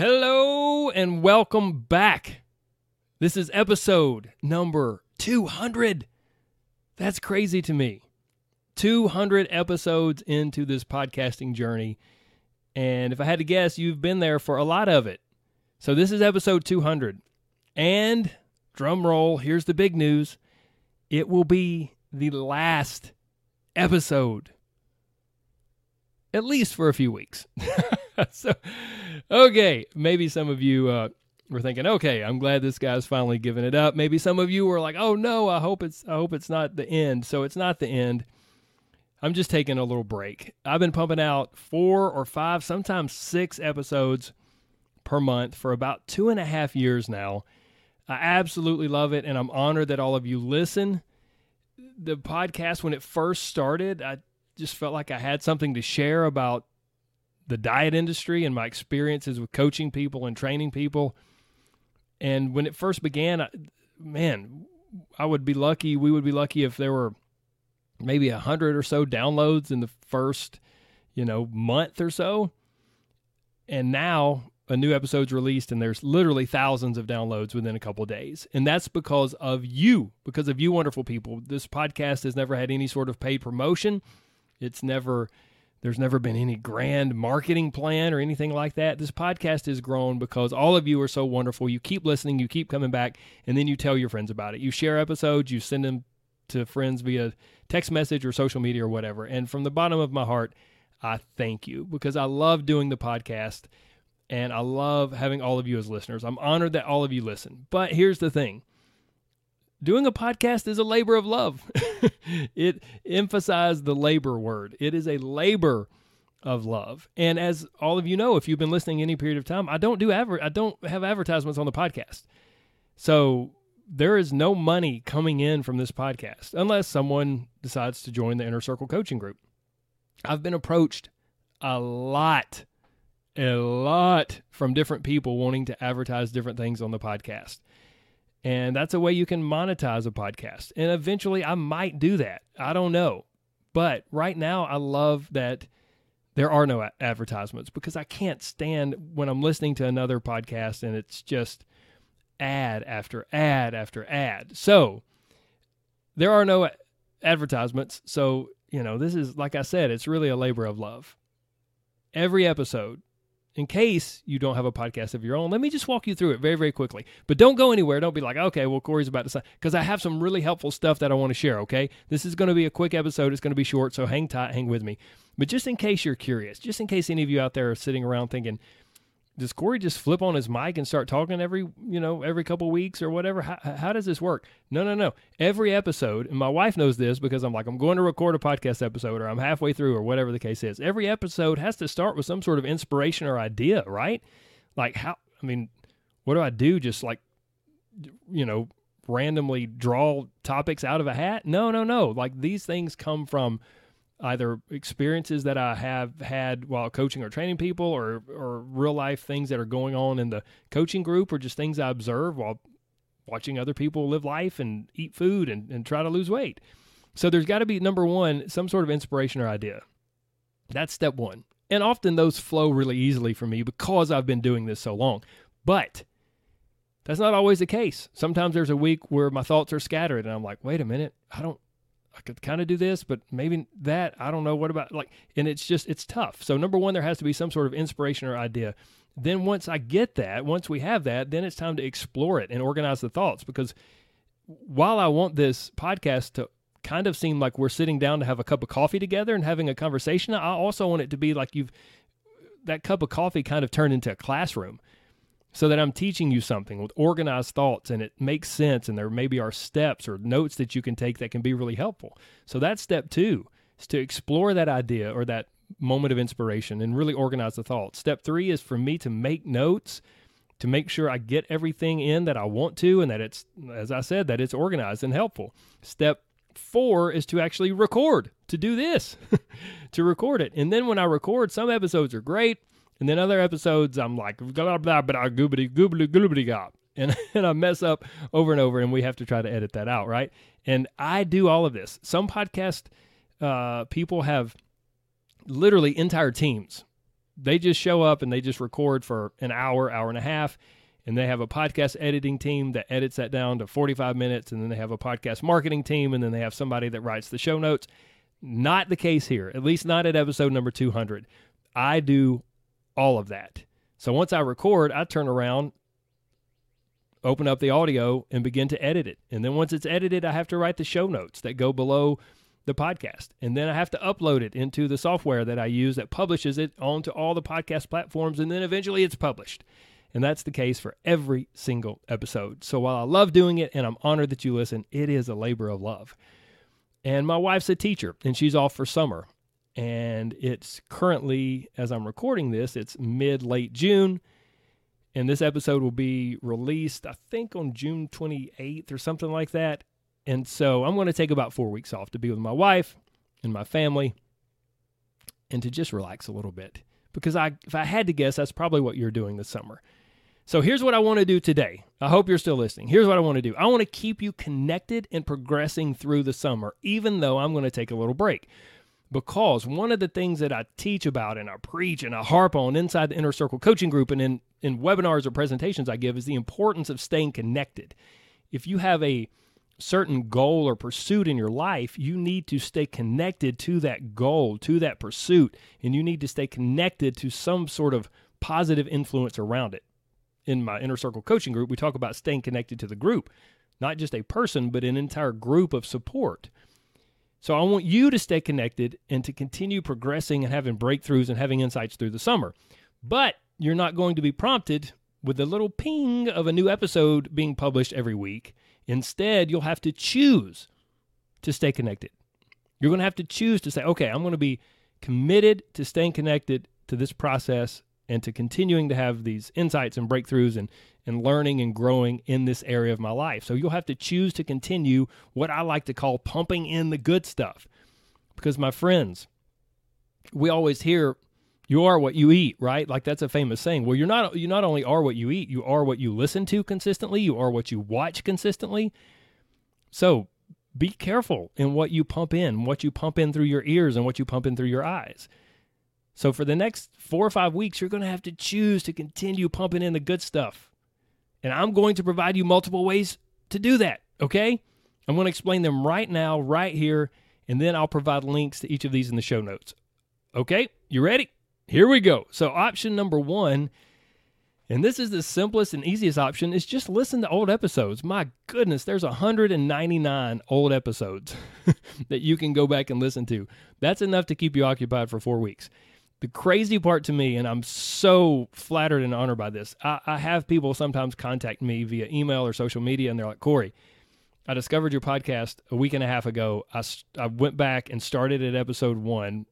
Hello and welcome back. This is episode number 200. That's crazy to me. 200 episodes into this podcasting journey. And if I had to guess, you've been there for a lot of it. So this is episode 200. And drum roll, here's the big news it will be the last episode, at least for a few weeks. so, okay, maybe some of you uh, were thinking, okay, I'm glad this guy's finally giving it up. Maybe some of you were like, oh no, I hope it's I hope it's not the end. So it's not the end. I'm just taking a little break. I've been pumping out four or five, sometimes six episodes per month for about two and a half years now. I absolutely love it, and I'm honored that all of you listen. The podcast, when it first started, I just felt like I had something to share about the diet industry and my experiences with coaching people and training people. And when it first began, I, man, I would be lucky. We would be lucky if there were maybe a hundred or so downloads in the first, you know, month or so. And now a new episode's released and there's literally thousands of downloads within a couple days. And that's because of you, because of you wonderful people. This podcast has never had any sort of paid promotion. It's never there's never been any grand marketing plan or anything like that. This podcast has grown because all of you are so wonderful. You keep listening, you keep coming back, and then you tell your friends about it. You share episodes, you send them to friends via text message or social media or whatever. And from the bottom of my heart, I thank you because I love doing the podcast and I love having all of you as listeners. I'm honored that all of you listen. But here's the thing doing a podcast is a labor of love. it emphasized the labor word. It is a labor of love. And as all of you know, if you've been listening any period of time, I don't do ever I don't have advertisements on the podcast. So there is no money coming in from this podcast unless someone decides to join the inner circle coaching group. I've been approached a lot, a lot from different people wanting to advertise different things on the podcast. And that's a way you can monetize a podcast. And eventually I might do that. I don't know. But right now, I love that there are no advertisements because I can't stand when I'm listening to another podcast and it's just ad after ad after ad. So there are no advertisements. So, you know, this is, like I said, it's really a labor of love. Every episode, in case you don't have a podcast of your own, let me just walk you through it very, very quickly. But don't go anywhere. Don't be like, okay, well, Corey's about to say, because I have some really helpful stuff that I want to share, okay? This is going to be a quick episode. It's going to be short, so hang tight, hang with me. But just in case you're curious, just in case any of you out there are sitting around thinking, does Corey just flip on his mic and start talking every you know every couple weeks or whatever? How, how does this work? No, no, no. Every episode, and my wife knows this because I'm like I'm going to record a podcast episode or I'm halfway through or whatever the case is. Every episode has to start with some sort of inspiration or idea, right? Like how? I mean, what do I do? Just like you know randomly draw topics out of a hat? No, no, no. Like these things come from either experiences that I have had while coaching or training people or or real life things that are going on in the coaching group or just things I observe while watching other people live life and eat food and, and try to lose weight. So there's got to be number one, some sort of inspiration or idea. That's step one. And often those flow really easily for me because I've been doing this so long. But that's not always the case. Sometimes there's a week where my thoughts are scattered and I'm like, wait a minute, I don't I could kind of do this, but maybe that, I don't know. What about like, and it's just, it's tough. So, number one, there has to be some sort of inspiration or idea. Then, once I get that, once we have that, then it's time to explore it and organize the thoughts. Because while I want this podcast to kind of seem like we're sitting down to have a cup of coffee together and having a conversation, I also want it to be like you've, that cup of coffee kind of turned into a classroom so that I'm teaching you something with organized thoughts and it makes sense and there maybe are steps or notes that you can take that can be really helpful. So that's step 2 is to explore that idea or that moment of inspiration and really organize the thoughts. Step 3 is for me to make notes to make sure I get everything in that I want to and that it's as I said that it's organized and helpful. Step 4 is to actually record, to do this, to record it. And then when I record, some episodes are great, and then other episodes, I'm like, blah, blah, blah, goobity, goobity, goobity, gop. And, and I mess up over and over, and we have to try to edit that out, right? And I do all of this. Some podcast uh, people have literally entire teams they just show up and they just record for an hour, hour and a half. And they have a podcast editing team that edits that down to 45 minutes. And then they have a podcast marketing team. And then they have somebody that writes the show notes. Not the case here, at least not at episode number 200. I do all of that. So once I record, I turn around, open up the audio, and begin to edit it. And then once it's edited, I have to write the show notes that go below the podcast. And then I have to upload it into the software that I use that publishes it onto all the podcast platforms. And then eventually it's published. And that's the case for every single episode. So while I love doing it and I'm honored that you listen, it is a labor of love. And my wife's a teacher and she's off for summer. And it's currently, as I'm recording this, it's mid late June. And this episode will be released, I think, on June 28th or something like that. And so I'm going to take about four weeks off to be with my wife and my family and to just relax a little bit. Because I, if I had to guess, that's probably what you're doing this summer. So here's what I want to do today. I hope you're still listening. Here's what I want to do I want to keep you connected and progressing through the summer, even though I'm going to take a little break. Because one of the things that I teach about and I preach and I harp on inside the Inner Circle Coaching Group and in, in webinars or presentations I give is the importance of staying connected. If you have a certain goal or pursuit in your life, you need to stay connected to that goal, to that pursuit, and you need to stay connected to some sort of positive influence around it. In my inner circle coaching group, we talk about staying connected to the group, not just a person, but an entire group of support. So I want you to stay connected and to continue progressing and having breakthroughs and having insights through the summer. But you're not going to be prompted with a little ping of a new episode being published every week Instead, you'll have to choose to stay connected. You're going to have to choose to say, okay, I'm going to be committed to staying connected to this process and to continuing to have these insights and breakthroughs and, and learning and growing in this area of my life. So you'll have to choose to continue what I like to call pumping in the good stuff. Because, my friends, we always hear you are what you eat, right? Like that's a famous saying. Well, you're not you not only are what you eat, you are what you listen to consistently, you are what you watch consistently. So, be careful in what you pump in, what you pump in through your ears and what you pump in through your eyes. So for the next 4 or 5 weeks, you're going to have to choose to continue pumping in the good stuff. And I'm going to provide you multiple ways to do that, okay? I'm going to explain them right now, right here, and then I'll provide links to each of these in the show notes. Okay? You ready? Here we go. So, option number one, and this is the simplest and easiest option, is just listen to old episodes. My goodness, there's 199 old episodes that you can go back and listen to. That's enough to keep you occupied for four weeks. The crazy part to me, and I'm so flattered and honored by this, I, I have people sometimes contact me via email or social media, and they're like, Corey, I discovered your podcast a week and a half ago. I, I went back and started at episode one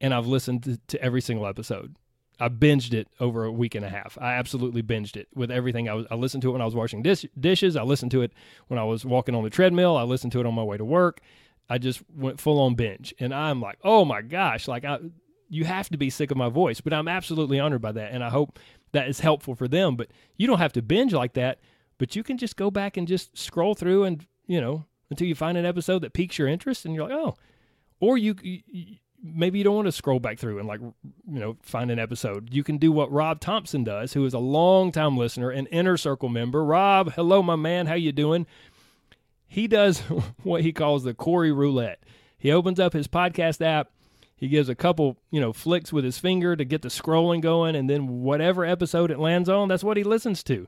and I've listened to, to, every single episode. I binged it over a week and a half. I absolutely binged it with everything. I was I listened to it when I was washing dish, dishes. I listened to it when I was walking on the treadmill. I listened to it on my way to work. I just went full on binge, and I'm like, oh my gosh, like I, you have to be sick of my voice. But I'm absolutely honored by that, and I hope that is helpful for them. But you don't have to binge like that. But you can just go back and just scroll through, and you know, until you find an episode that piques your interest, and you're like, oh, or you, you maybe you don't want to scroll back through and like you know find an episode you can do what rob thompson does who is a long time listener and inner circle member rob hello my man how you doing he does what he calls the corey roulette he opens up his podcast app he gives a couple you know flicks with his finger to get the scrolling going and then whatever episode it lands on that's what he listens to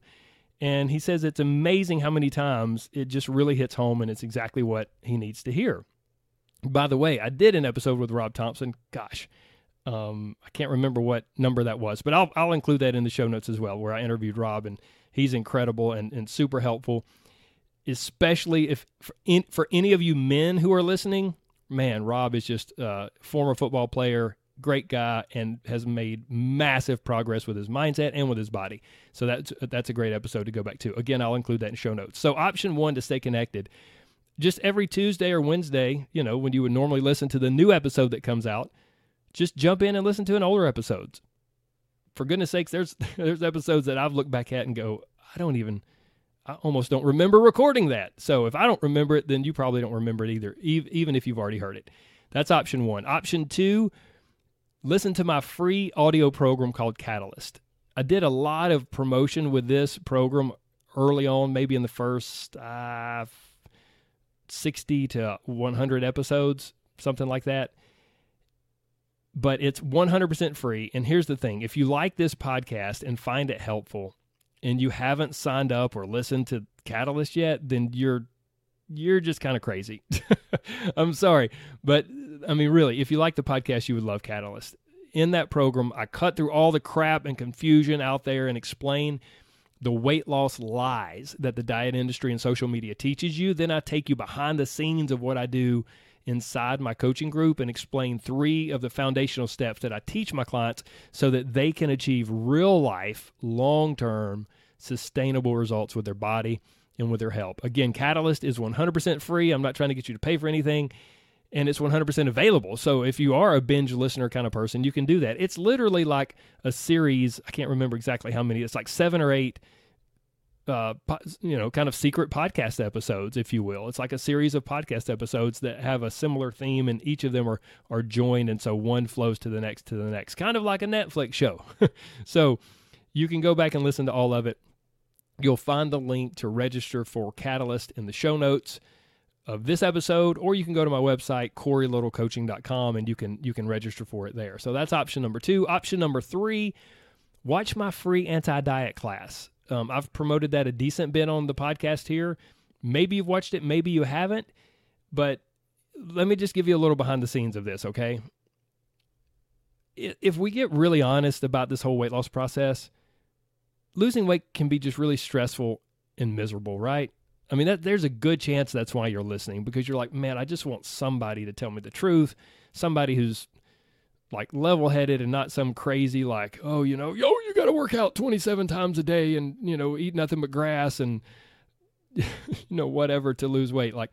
and he says it's amazing how many times it just really hits home and it's exactly what he needs to hear by the way, I did an episode with Rob Thompson. Gosh, um, I can't remember what number that was, but I'll I'll include that in the show notes as well, where I interviewed Rob, and he's incredible and, and super helpful, especially if for, in, for any of you men who are listening. Man, Rob is just a former football player, great guy, and has made massive progress with his mindset and with his body. So that's that's a great episode to go back to. Again, I'll include that in show notes. So option one to stay connected just every Tuesday or Wednesday, you know, when you would normally listen to the new episode that comes out, just jump in and listen to an older episodes. For goodness sakes, there's there's episodes that I've looked back at and go, I don't even I almost don't remember recording that. So if I don't remember it, then you probably don't remember it either, even if you've already heard it. That's option 1. Option 2, listen to my free audio program called Catalyst. I did a lot of promotion with this program early on, maybe in the first uh, 60 to 100 episodes, something like that. But it's 100% free. And here's the thing if you like this podcast and find it helpful, and you haven't signed up or listened to Catalyst yet, then you're you're just kind of crazy. I'm sorry, but I mean really, if you like the podcast, you would love Catalyst. In that program, I cut through all the crap and confusion out there and explain the weight loss lies that the diet industry and social media teaches you. Then I take you behind the scenes of what I do inside my coaching group and explain three of the foundational steps that I teach my clients so that they can achieve real life, long term, sustainable results with their body and with their help. Again, Catalyst is 100% free. I'm not trying to get you to pay for anything. And it's 100% available. So if you are a binge listener kind of person, you can do that. It's literally like a series. I can't remember exactly how many. It's like seven or eight uh, you know, kind of secret podcast episodes, if you will. It's like a series of podcast episodes that have a similar theme, and each of them are are joined, and so one flows to the next to the next, kind of like a Netflix show. so you can go back and listen to all of it. You'll find the link to register for Catalyst in the show notes of this episode, or you can go to my website, CoreyLittleCoaching.com, and you can you can register for it there. So that's option number two. Option number three, watch my free anti-diet class. Um, I've promoted that a decent bit on the podcast here. Maybe you've watched it, maybe you haven't, but let me just give you a little behind the scenes of this, okay? If we get really honest about this whole weight loss process, losing weight can be just really stressful and miserable, right? I mean, that, there's a good chance that's why you're listening because you're like, man, I just want somebody to tell me the truth, somebody who's like level headed and not some crazy, like, oh, you know, yo, you got to work out 27 times a day and, you know, eat nothing but grass and, you know, whatever to lose weight. Like,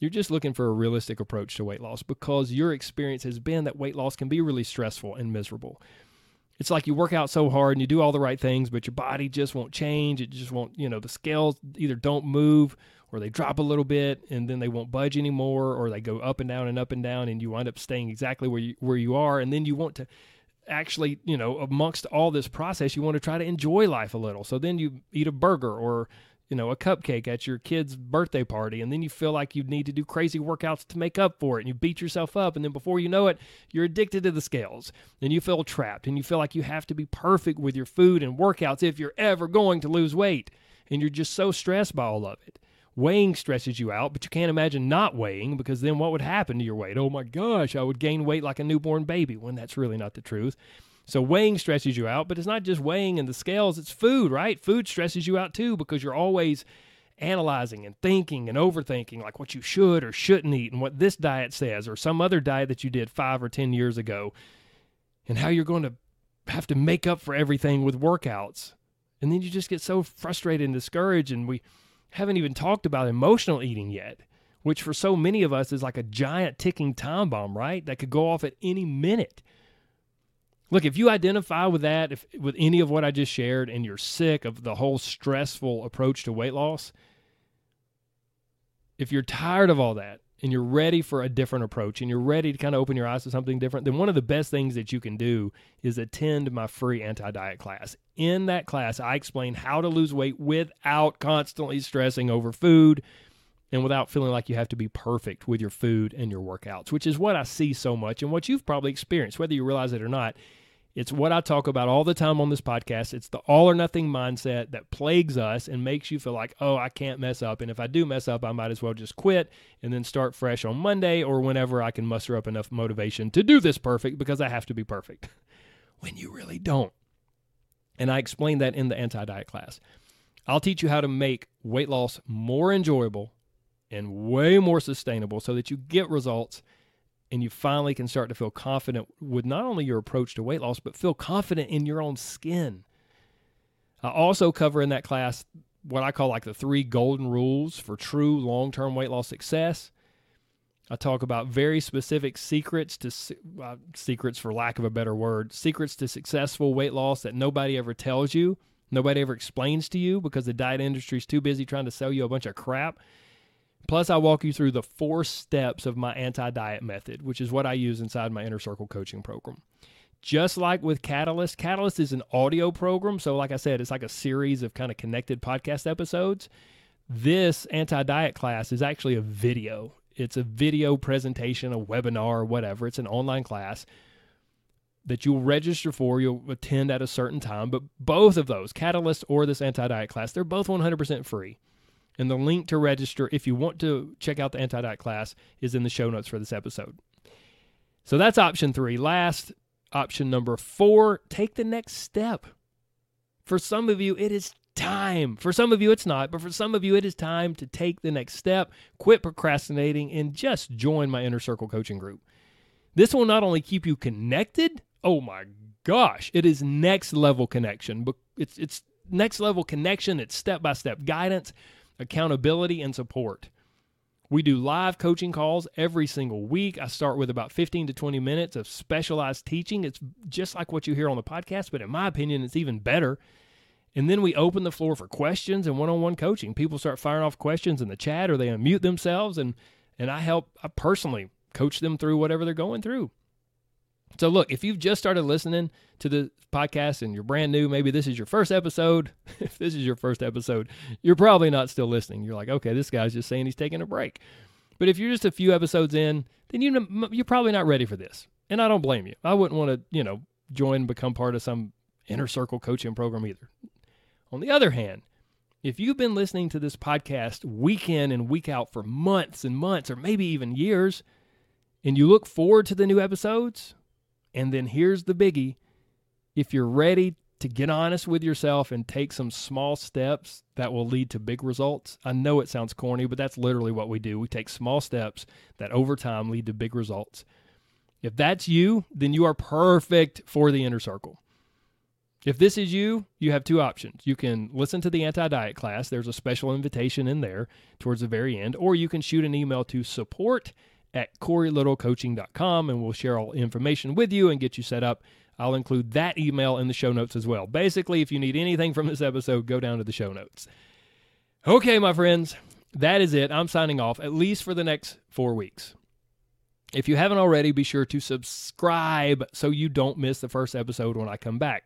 you're just looking for a realistic approach to weight loss because your experience has been that weight loss can be really stressful and miserable it's like you work out so hard and you do all the right things, but your body just won't change. It just won't, you know, the scales either don't move or they drop a little bit and then they won't budge anymore or they go up and down and up and down and you wind up staying exactly where you where you are and then you want to actually, you know, amongst all this process, you want to try to enjoy life a little. So then you eat a burger or you know, a cupcake at your kid's birthday party, and then you feel like you need to do crazy workouts to make up for it, and you beat yourself up, and then before you know it, you're addicted to the scales, and you feel trapped, and you feel like you have to be perfect with your food and workouts if you're ever going to lose weight, and you're just so stressed by all of it. Weighing stresses you out, but you can't imagine not weighing because then what would happen to your weight? Oh my gosh, I would gain weight like a newborn baby when that's really not the truth. So weighing stresses you out, but it's not just weighing in the scales, it's food, right? Food stresses you out too because you're always analyzing and thinking and overthinking like what you should or shouldn't eat and what this diet says or some other diet that you did 5 or 10 years ago and how you're going to have to make up for everything with workouts. And then you just get so frustrated and discouraged and we haven't even talked about emotional eating yet, which for so many of us is like a giant ticking time bomb, right? That could go off at any minute. Look, if you identify with that, if with any of what I just shared, and you're sick of the whole stressful approach to weight loss, if you're tired of all that and you're ready for a different approach and you're ready to kind of open your eyes to something different, then one of the best things that you can do is attend my free anti diet class. In that class, I explain how to lose weight without constantly stressing over food and without feeling like you have to be perfect with your food and your workouts, which is what I see so much and what you've probably experienced, whether you realize it or not it's what I talk about all the time on this podcast. It's the all or nothing mindset that plagues us and makes you feel like, oh, I can't mess up. And if I do mess up, I might as well just quit and then start fresh on Monday or whenever I can muster up enough motivation to do this perfect because I have to be perfect. when you really don't. And I explain that in the anti diet class. I'll teach you how to make weight loss more enjoyable and way more sustainable so that you get results and you finally can start to feel confident with not only your approach to weight loss, but feel confident in your own skin. I also cover in that class what I call like the three golden rules for true long term weight loss success. I talk about very specific secrets to uh, secrets, for lack of a better word, secrets to successful weight loss that nobody ever tells you, nobody ever explains to you because the diet industry is too busy trying to sell you a bunch of crap Plus, I walk you through the four steps of my anti diet method, which is what I use inside my inner circle coaching program. just like with Catalyst, Catalyst is an audio program. So, like I said, it's like a series of kind of connected podcast episodes. This anti diet class is actually a video. It's a video presentation, a webinar, whatever. It's an online class that you'll register for. You'll attend at a certain time. But both of those, Catalyst or this anti diet class, they're both 100% free. And the link to register, if you want to check out the anti diet class, is in the show notes for this episode. So that's option three. Last option number four take the next step. For some of you, it is time. For some of you, it's not, but for some of you, it is time to take the next step, quit procrastinating, and just join my inner circle coaching group. This will not only keep you connected, oh my gosh, it is next level connection. It's it's next level connection, it's step by step guidance, accountability, and support. We do live coaching calls every single week. I start with about 15 to 20 minutes of specialized teaching. It's just like what you hear on the podcast, but in my opinion, it's even better. And then we open the floor for questions and one on one coaching. People start firing off questions in the chat or they unmute themselves, and, and I help, I personally coach them through whatever they're going through. So, look, if you've just started listening to the podcast and you're brand new, maybe this is your first episode. if this is your first episode, you're probably not still listening. You're like, okay, this guy's just saying he's taking a break. But if you're just a few episodes in, then you, you're probably not ready for this. And I don't blame you. I wouldn't want to, you know, join and become part of some inner circle coaching program either. On the other hand, if you've been listening to this podcast week in and week out for months and months, or maybe even years, and you look forward to the new episodes, and then here's the biggie if you're ready to get honest with yourself and take some small steps that will lead to big results. I know it sounds corny, but that's literally what we do. We take small steps that over time lead to big results. If that's you, then you are perfect for the inner circle. If this is you, you have two options. You can listen to the anti diet class, there's a special invitation in there towards the very end, or you can shoot an email to support at CoreyLittleCoaching.com and we'll share all information with you and get you set up. I'll include that email in the show notes as well. Basically, if you need anything from this episode, go down to the show notes. Okay, my friends, that is it. I'm signing off, at least for the next four weeks. If you haven't already, be sure to subscribe so you don't miss the first episode when I come back.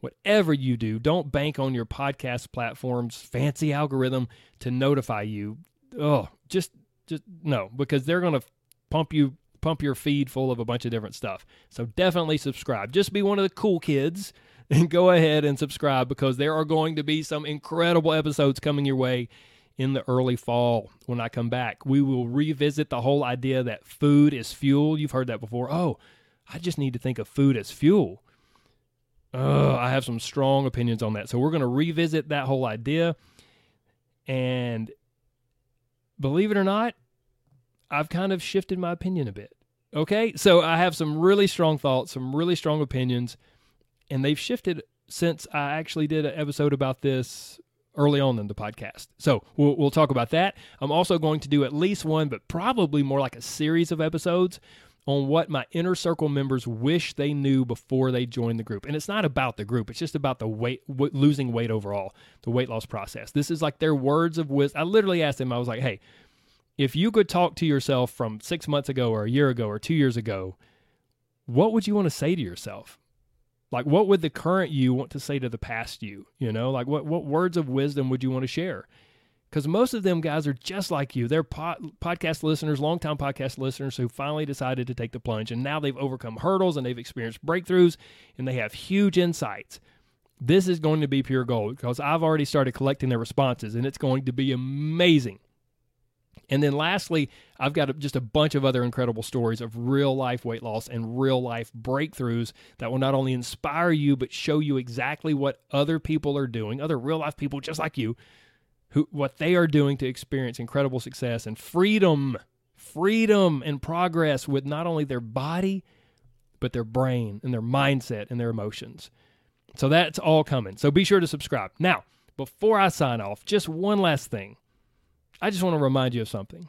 Whatever you do, don't bank on your podcast platform's fancy algorithm to notify you. Oh, just just no, because they're going to pump you pump your feed full of a bunch of different stuff. So definitely subscribe. Just be one of the cool kids and go ahead and subscribe because there are going to be some incredible episodes coming your way in the early fall when I come back. We will revisit the whole idea that food is fuel. You've heard that before. Oh, I just need to think of food as fuel. Uh, I have some strong opinions on that. So we're going to revisit that whole idea. And believe it or not, I've kind of shifted my opinion a bit. Okay. So I have some really strong thoughts, some really strong opinions, and they've shifted since I actually did an episode about this early on in the podcast. So we'll, we'll talk about that. I'm also going to do at least one, but probably more like a series of episodes on what my inner circle members wish they knew before they joined the group. And it's not about the group, it's just about the weight, w- losing weight overall, the weight loss process. This is like their words of wisdom. I literally asked them, I was like, hey, if you could talk to yourself from six months ago or a year ago or two years ago, what would you want to say to yourself? Like, what would the current you want to say to the past you? You know, like what, what words of wisdom would you want to share? Because most of them guys are just like you. They're podcast listeners, longtime podcast listeners who finally decided to take the plunge. And now they've overcome hurdles and they've experienced breakthroughs and they have huge insights. This is going to be pure gold because I've already started collecting their responses and it's going to be amazing. And then lastly, I've got just a bunch of other incredible stories of real life weight loss and real life breakthroughs that will not only inspire you, but show you exactly what other people are doing, other real life people just like you, who what they are doing to experience incredible success and freedom, freedom and progress with not only their body, but their brain and their mindset and their emotions. So that's all coming. So be sure to subscribe. Now, before I sign off, just one last thing. I just want to remind you of something,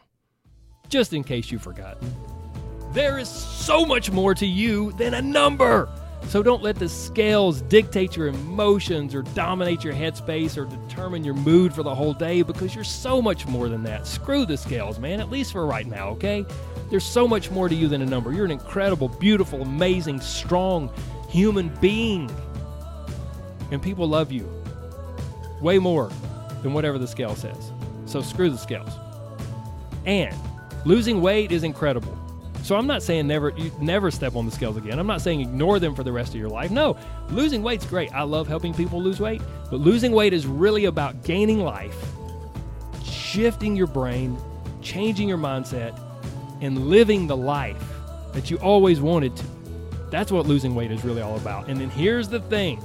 just in case you've forgotten. There is so much more to you than a number. So don't let the scales dictate your emotions or dominate your headspace or determine your mood for the whole day because you're so much more than that. Screw the scales, man, at least for right now, okay? There's so much more to you than a number. You're an incredible, beautiful, amazing, strong, human being. And people love you way more than whatever the scale says. So screw the scales. And losing weight is incredible. So I'm not saying never you never step on the scales again. I'm not saying ignore them for the rest of your life. No, losing weight's great. I love helping people lose weight, but losing weight is really about gaining life, shifting your brain, changing your mindset, and living the life that you always wanted to. That's what losing weight is really all about. And then here's the thing.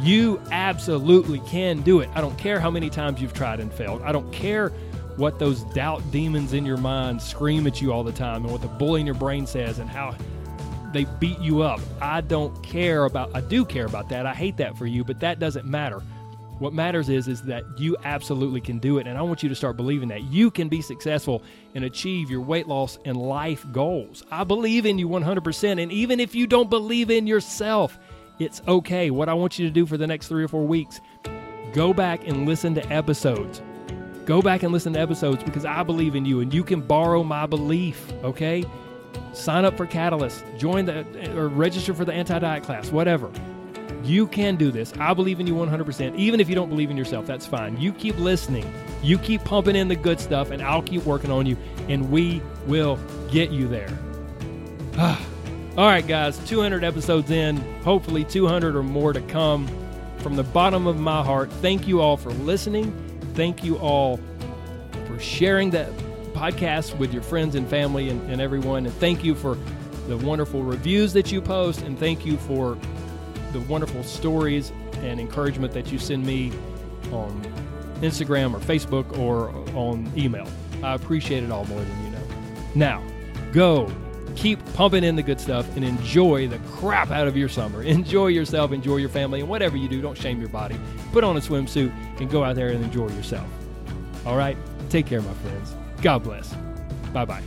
You absolutely can do it. I don't care how many times you've tried and failed. I don't care what those doubt demons in your mind scream at you all the time and what the bully in your brain says and how they beat you up. I don't care about I do care about that. I hate that for you, but that doesn't matter. What matters is is that you absolutely can do it and I want you to start believing that you can be successful and achieve your weight loss and life goals. I believe in you 100% and even if you don't believe in yourself, it's okay. What I want you to do for the next 3 or 4 weeks, go back and listen to episodes Go back and listen to episodes because I believe in you and you can borrow my belief, okay? Sign up for Catalyst, join the uh, or register for the anti-diet class, whatever. You can do this. I believe in you 100%. Even if you don't believe in yourself, that's fine. You keep listening. You keep pumping in the good stuff and I'll keep working on you and we will get you there. Ah. All right, guys, 200 episodes in, hopefully 200 or more to come. From the bottom of my heart, thank you all for listening thank you all for sharing that podcast with your friends and family and, and everyone. And thank you for the wonderful reviews that you post. And thank you for the wonderful stories and encouragement that you send me on Instagram or Facebook or on email. I appreciate it all more than you know. Now, go keep pumping in the good stuff and enjoy the crap out of your summer. Enjoy yourself, enjoy your family, and whatever you do, don't shame your body. Put on a swimsuit and go out there and enjoy yourself. All right? Take care, my friends. God bless. Bye bye.